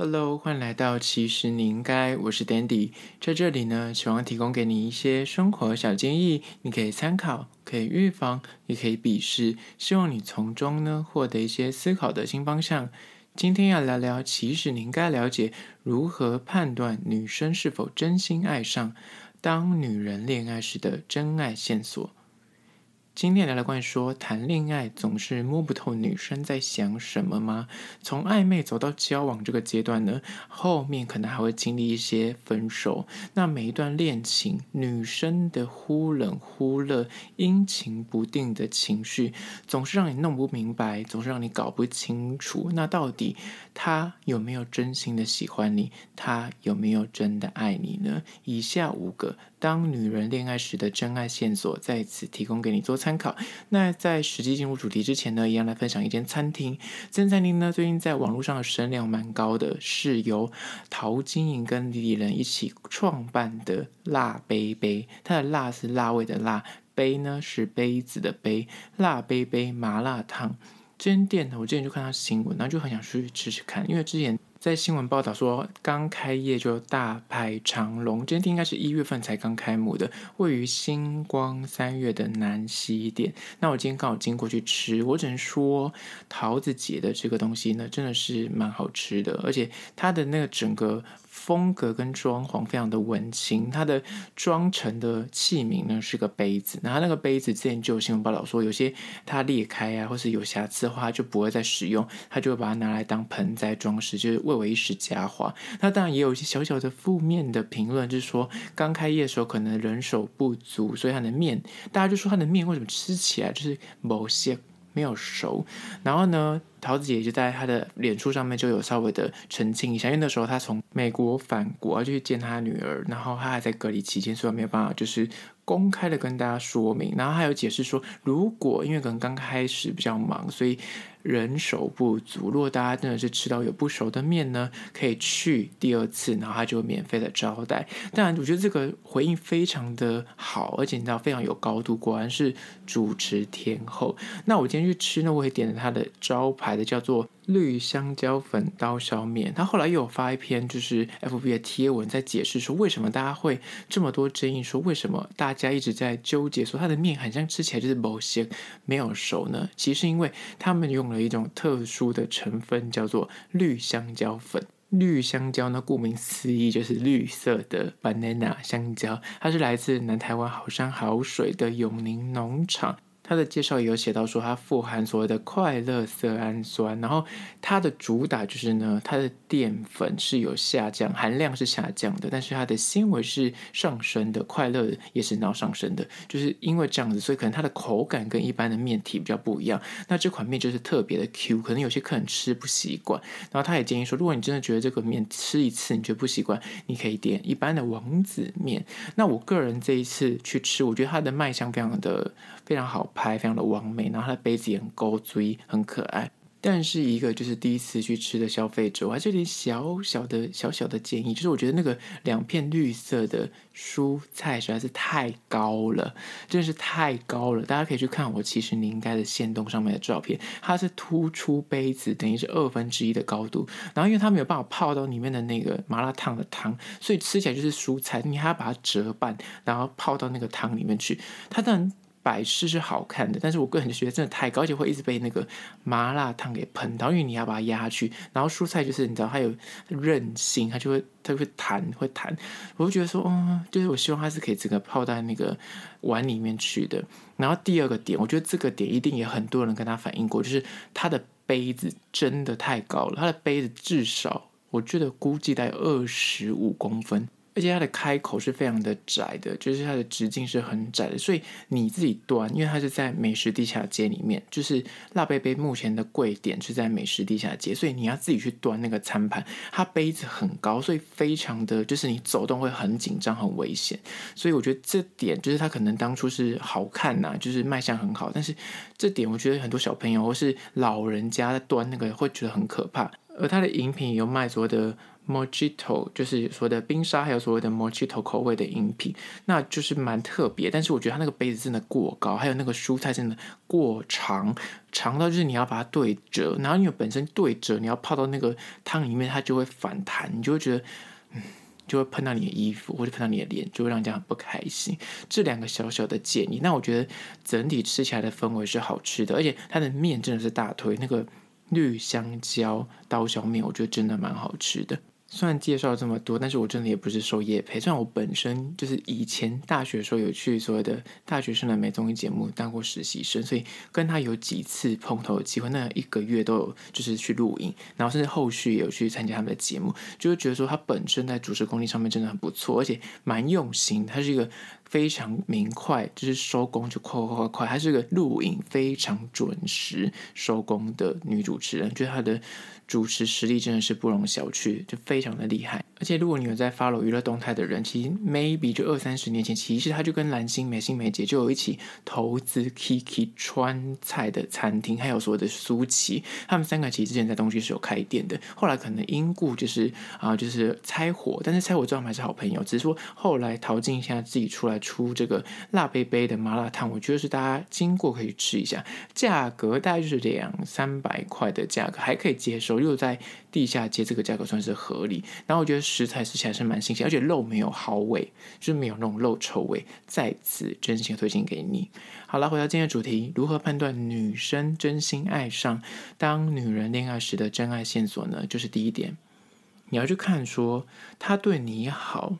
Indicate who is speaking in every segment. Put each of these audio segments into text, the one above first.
Speaker 1: Hello，欢迎来到其实你应该，我是 Dandy，在这里呢，希望提供给你一些生活小建议，你可以参考，可以预防，也可以鄙视，希望你从中呢获得一些思考的新方向。今天要聊聊，其实你应该了解如何判断女生是否真心爱上，当女人恋爱时的真爱线索。今天聊聊关于说谈恋爱总是摸不透女生在想什么吗？从暧昧走到交往这个阶段呢，后面可能还会经历一些分手。那每一段恋情，女生的忽冷忽热、阴晴不定的情绪，总是让你弄不明白，总是让你搞不清楚。那到底他有没有真心的喜欢你？他有没有真的爱你呢？以下五个当女人恋爱时的真爱线索，在此提供给你做参。考。那在实际进入主题之前呢，一样来分享一间餐厅。这间餐厅呢，最近在网络上的声量蛮高的，是由陶晶莹跟李李仁一起创办的辣杯杯。它的辣是辣味的辣，杯呢是杯子的杯。辣杯杯麻辣烫。这间店呢，我之前就看到新闻，然后就很想出去吃吃看，因为之前。在新闻报道说，刚开业就大排长龙。今天应该是一月份才刚开幕的，位于星光三月的南西店。那我今天刚好经过去吃，我只能说桃子姐的这个东西呢，真的是蛮好吃的，而且它的那个整个。风格跟装潢非常的文青，它的装成的器皿呢是个杯子，然后那个杯子之前就有新闻报道说，有些它裂开啊，或是有瑕疵的话，它就不会再使用，它就会把它拿来当盆栽装饰，就是为为一时佳话。那当然也有一些小小的负面的评论，就是说刚开业的时候可能人手不足，所以它的面，大家就说它的面为什么吃起来就是某些。没有熟，然后呢，桃子姐就在她的脸书上面就有稍微的澄清一下，因为那时候她从美国返国，就去见她女儿，然后她还在隔离期间，所以没有办法就是公开的跟大家说明。然后还有解释说，如果因为可能刚开始比较忙，所以。人手不足，如果大家真的是吃到有不熟的面呢，可以去第二次，然后他就免费的招待。当然，我觉得这个回应非常的好，而且你知道非常有高度，果然是主持天后。那我今天去吃呢，我也点了他的招牌的，叫做。绿香蕉粉刀削面，他后来又有发一篇就是 FB 的贴文，在解释说为什么大家会这么多争议，说为什么大家一直在纠结，说他的面好像吃起来就是某些没有熟呢？其实因为他们用了一种特殊的成分，叫做绿香蕉粉。绿香蕉呢，顾名思义就是绿色的 banana 香蕉，它是来自南台湾好山好水的永宁农场。它的介绍也有写到说，它富含所谓的快乐色氨酸，然后它的主打就是呢，它的淀粉是有下降，含量是下降的，但是它的纤维是上升的，快乐也是闹上升的，就是因为这样子，所以可能它的口感跟一般的面体比较不一样。那这款面就是特别的 Q，可能有些客人吃不习惯，然后他也建议说，如果你真的觉得这个面吃一次你觉得不习惯，你可以点一般的王子面。那我个人这一次去吃，我觉得它的卖相非常的非常好。拍非常的完美，然后它的杯子也很高锥，很可爱。但是一个就是第一次去吃的消费者，我还是有点小小的小小的建议，就是我觉得那个两片绿色的蔬菜实在是太高了，真的是太高了。大家可以去看我其实你应该的线动上面的照片，它是突出杯子等于是二分之一的高度，然后因为它没有办法泡到里面的那个麻辣烫的汤，所以吃起来就是蔬菜，你还要把它折半，然后泡到那个汤里面去，它当然。摆饰是好看的，但是我个人就觉得真的太高，而且会一直被那个麻辣烫给喷到，因为你要把它压下去。然后蔬菜就是你知道它有韧性，它就会它就会弹会弹。我就觉得说，嗯，就是我希望它是可以整个泡在那个碗里面去的。然后第二个点，我觉得这个点一定也很多人跟他反映过，就是它的杯子真的太高了，它的杯子至少我觉得估计在二十五公分。而且它的开口是非常的窄的，就是它的直径是很窄的，所以你自己端，因为它是在美食地下街里面，就是辣杯杯目前的贵点是在美食地下街，所以你要自己去端那个餐盘，它杯子很高，所以非常的就是你走动会很紧张、很危险。所以我觉得这点就是它可能当初是好看呐、就是卖相很好，但是这点我觉得很多小朋友或是老人家在端那个会觉得很可怕。而它的饮品有卖所谓的 Mojito，就是所谓的冰沙，还有所谓的 Mojito 口味的饮品，那就是蛮特别。但是我觉得它那个杯子真的过高，还有那个蔬菜真的过长，长到就是你要把它对折，然后因为本身对折，你要泡到那个汤里面，它就会反弹，你就会觉得，嗯，就会喷到你的衣服或者喷到你的脸，就会让人家很不开心。这两个小小的建议，那我觉得整体吃起来的氛围是好吃的，而且它的面真的是大推那个。绿香蕉刀削面，我觉得真的蛮好吃的。虽然介绍这么多，但是我真的也不是收业配。虽然我本身就是以前大学的时候有去所谓的大学生的美综艺节目当过实习生，所以跟他有几次碰头的机会。那一个月都有就是去录影，然后甚至后续也有去参加他们的节目，就会觉得说他本身在主持功力上面真的很不错，而且蛮用心。他是一个。非常明快，就是收工就快快快快，还是个录影非常准时收工的女主持人，觉得她的主持实力真的是不容小觑，就非常的厉害。而且如果你有在 follow 娱乐动态的人，其实 maybe 就二三十年前，其实他就跟蓝心美、心美姐就有一起投资 Kiki 川菜的餐厅，还有所谓的苏琪，他们三个其实之前在东区是有开店的，后来可能因故就是啊、就是拆伙，但是拆伙之后还是好朋友，只是说后来陶晶莹现在自己出来出这个辣杯杯的麻辣烫，我觉得是大家经过可以吃一下，价格大概就是两三百块的价格还可以接受，又在地下街这个价格算是合理，然后我觉得。食材吃起来是蛮新鲜，而且肉没有好味，就是没有那种肉臭味。再次真心推荐给你。好了，回到今天的主题，如何判断女生真心爱上？当女人恋爱时的真爱线索呢？就是第一点，你要去看说她对你好。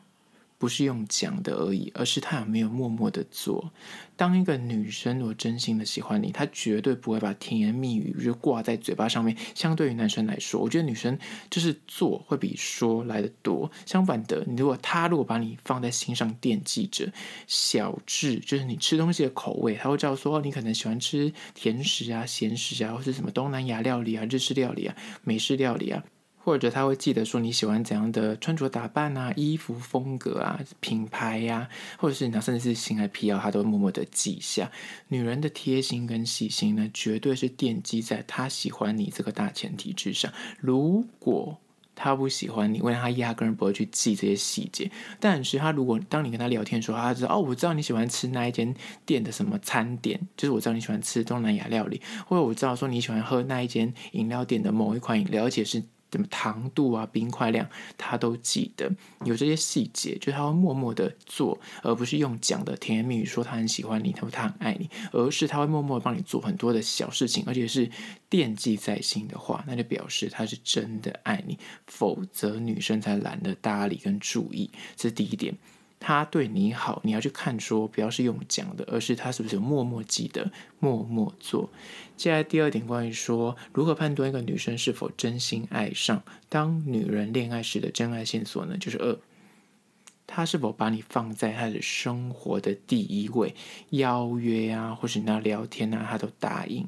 Speaker 1: 不是用讲的而已，而是他有没有默默的做。当一个女生如果真心的喜欢你，她绝对不会把甜言蜜语就挂在嘴巴上面。相对于男生来说，我觉得女生就是做会比说来的多。相反的，你如果她如果把你放在心上惦记着，小智就是你吃东西的口味，她会知道说你可能喜欢吃甜食啊、咸食啊，或是什么东南亚料理啊、日式料理啊、美式料理啊。或者他会记得说你喜欢怎样的穿着打扮啊、衣服风格啊、品牌呀、啊，或者是你甚至是性爱癖好，他都会默默的记下。女人的贴心跟细心呢，绝对是奠基在她喜欢你这个大前提之上。如果她不喜欢你，为他压根不会去记这些细节。但是他如果当你跟他聊天的时候，她知道哦，我知道你喜欢吃那一间店的什么餐点，就是我知道你喜欢吃东南亚料理，或者我知道说你喜欢喝那一间饮料店的某一款饮料，而且是。怎么糖度啊、冰块量，他都记得，有这些细节，就是他会默默的做，而不是用讲的甜言蜜语说他很喜欢你，他说他很爱你，而是他会默默的帮你做很多的小事情，而且是惦记在心的话，那就表示他是真的爱你，否则女生才懒得搭理跟注意，这是第一点。他对你好，你要去看说，不要是用讲的，而是他是不是默默记得、默默做。接下来第二点，关于说如何判断一个女生是否真心爱上，当女人恋爱时的真爱线索呢？就是二，她是否把你放在她的生活的第一位，邀约啊，或是你要聊天啊，她都答应。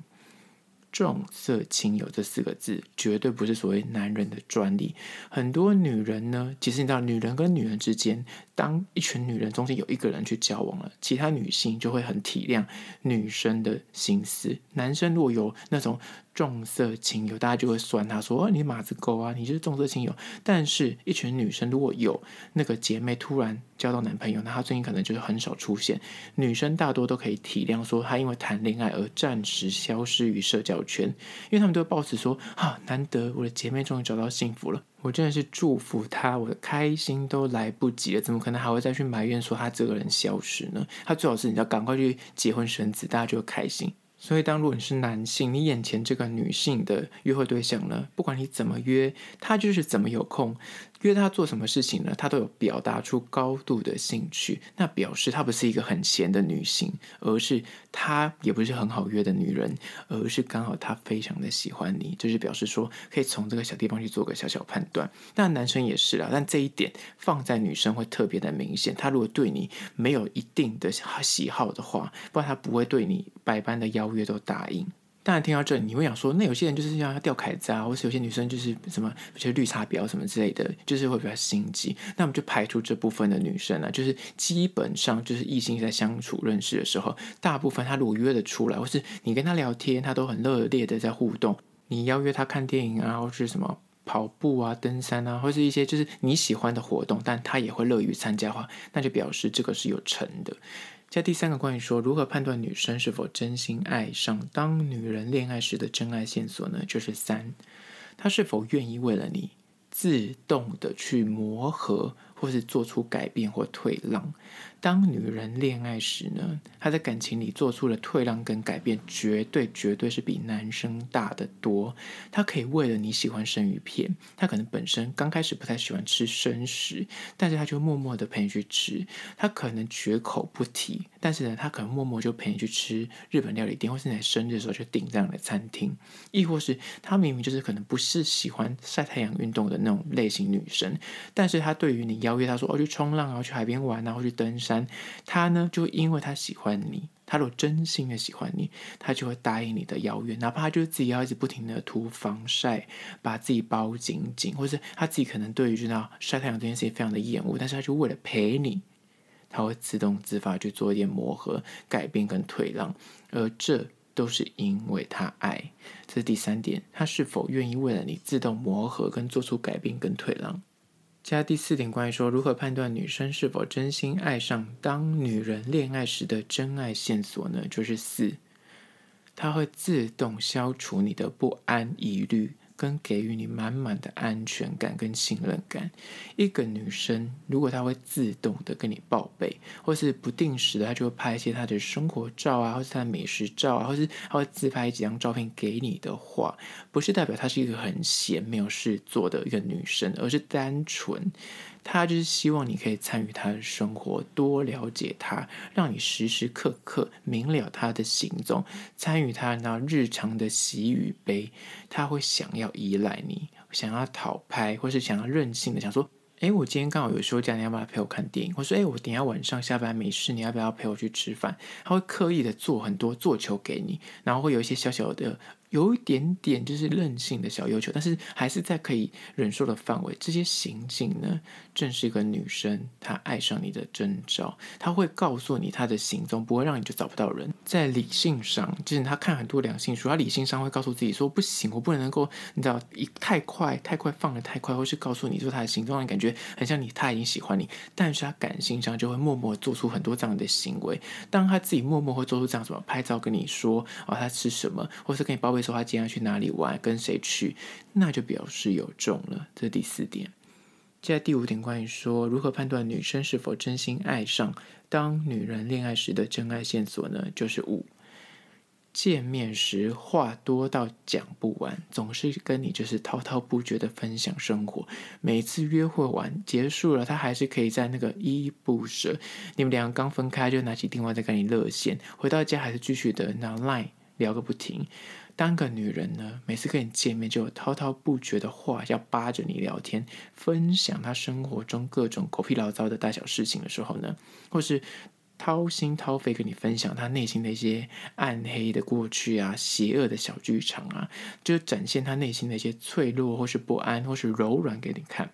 Speaker 1: 重色轻友这四个字绝对不是所谓男人的专利。很多女人呢，其实你知道，女人跟女人之间，当一群女人中间有一个人去交往了，其他女性就会很体谅女生的心思。男生若有那种重色轻友，大家就会酸他说：“哦，你马子狗啊，你就是重色轻友。”但是，一群女生如果有那个姐妹突然交到男朋友，那她最近可能就是很少出现。女生大多都可以体谅，说她因为谈恋爱而暂时消失于社交圈，因为他们都会抱持说：“啊，难得我的姐妹终于找到幸福了，我真的是祝福她，我的开心都来不及了，怎么可能还会再去埋怨说她这个人消失呢？她最好是你要赶快去结婚生子，大家就会开心。”所以，当如果你是男性，你眼前这个女性的约会对象呢，不管你怎么约，她就是怎么有空。约她做什么事情呢？她都有表达出高度的兴趣，那表示她不是一个很闲的女性，而是她也不是很好约的女人，而是刚好她非常的喜欢你，就是表示说可以从这个小地方去做个小小判断。那男生也是啦，但这一点放在女生会特别的明显。她如果对你没有一定的喜好的话，不然她不会对你百般的邀约都答应。当然，听到这，你会想说，那有些人就是要吊凯子啊，或是有些女生就是什么，就是绿茶婊什么之类的，就是会比较心机。那我们就排除这部分的女生啊，就是基本上就是异性在相处认识的时候，大部分她如果约得出来，或是你跟她聊天，她都很热烈的在互动。你邀约她看电影啊，或是什么跑步啊、登山啊，或是一些就是你喜欢的活动，但他也会乐于参加的话，那就表示这个是有成的。在第三个关于说如何判断女生是否真心爱上当女人恋爱时的真爱线索呢？就是三，她是否愿意为了你自动的去磨合。或是做出改变或退让。当女人恋爱时呢，她在感情里做出了退让跟改变，绝对绝对是比男生大得多。她可以为了你喜欢生鱼片，她可能本身刚开始不太喜欢吃生食，但是她就默默的陪你去吃。她可能绝口不提，但是呢，她可能默默就陪你去吃日本料理店，或是你在生日的时候就订这样的餐厅。亦或是她明明就是可能不是喜欢晒太阳运动的那种类型女生，但是她对于你要。邀约他说：“我、哦、去冲浪啊，去海边玩啊，或去登山。”他呢，就因为他喜欢你，他如果真心的喜欢你，他就会答应你的邀约，哪怕他就自己要一直不停的涂防晒，把自己包紧紧，或是他自己可能对于知道晒太阳这件事情非常的厌恶，但是他就为了陪你，他会自动自发去做一点磨合、改变跟退让，而这都是因为他爱。这是第三点，他是否愿意为了你自动磨合跟做出改变跟退让？加第四点，关于说如何判断女生是否真心爱上当女人恋爱时的真爱线索呢？就是四，它会自动消除你的不安疑虑。跟给予你满满的安全感跟信任感。一个女生如果她会自动的跟你报备，或是不定时的，她就会拍一些她的生活照啊，或是她的美食照啊，或是她会自拍几张照片给你的话，不是代表她是一个很闲没有事做的一个女生，而是单纯。他就是希望你可以参与他的生活，多了解他，让你时时刻刻明了他的行踪，参与他那日常的喜与悲。他会想要依赖你，想要讨拍，或是想要任性的想说：“诶，我今天刚好有休假，你要不要陪我看电影？”或说：“诶，我等下晚上下班没事，你要不要陪我去吃饭？”他会刻意的做很多做球给你，然后会有一些小小的。有一点点就是任性的小要求，但是还是在可以忍受的范围。这些行径呢，正是一个女生她爱上你的征兆。她会告诉你她的行踪，不会让你就找不到人。在理性上，就是她看很多两性书，她理性上会告诉自己说不行，我不能够，你知道，一太快太快放得太快，或是告诉你说她的行踪，让你感觉很像你，她已经喜欢你。但是她感性上就会默默做出很多这样的行为。当她自己默默会做出这样什么拍照跟你说哦，她吃什么，或是跟你报备。说他今天要去哪里玩，跟谁去，那就表示有中了。这是第四点。接下第五点，关于说如何判断女生是否真心爱上当女人恋爱时的真爱线索呢？就是五。见面时话多到讲不完，总是跟你就是滔滔不绝的分享生活。每次约会完结束了，他还是可以在那个依依不舍。你们两个刚分开，就拿起电话在跟你热线，回到家还是继续的拿 line 聊个不停。当个女人呢，每次跟你见面就有滔滔不绝的话要扒着你聊天，分享她生活中各种狗屁倒灶的大小事情的时候呢，或是掏心掏肺跟你分享她内心的一些暗黑的过去啊、邪恶的小剧场啊，就展现她内心的一些脆弱或是不安或是柔软给你看，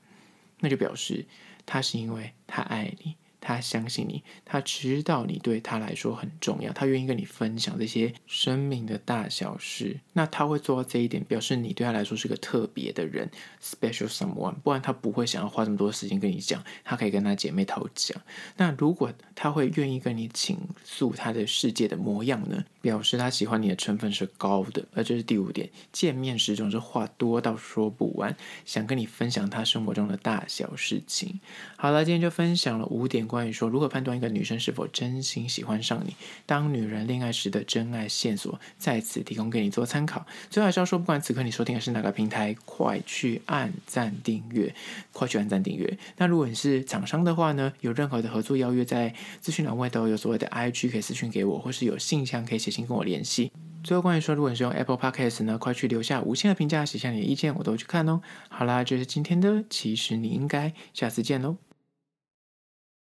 Speaker 1: 那就表示她是因为她爱你。他相信你，他知道你对他来说很重要，他愿意跟你分享这些生命的大小事。那他会做到这一点，表示你对他来说是个特别的人，special someone。不然他不会想要花这么多时间跟你讲，他可以跟他姐妹头讲。那如果他会愿意跟你倾诉他的世界的模样呢？表示他喜欢你的成分是高的。而这是第五点，见面时总是话多到说不完，想跟你分享他生活中的大小事情。好了，今天就分享了五点。关于说如何判断一个女生是否真心喜欢上你，当女人恋爱时的真爱线索，在此提供给你做参考。最后还是要说，不管此刻你收听的是哪个平台，快去按赞订阅，快去按赞订阅。那如果你是厂商的话呢，有任何的合作邀约，在资讯栏位都有所谓的 IG 可以私讯给我，或是有信箱可以写请跟我联系。最后关于说，如果你是用 Apple Podcast 呢，快去留下五星的评价，写下你的意见，我都去看哦。好啦，这是今天的，其实你应该下次见喽。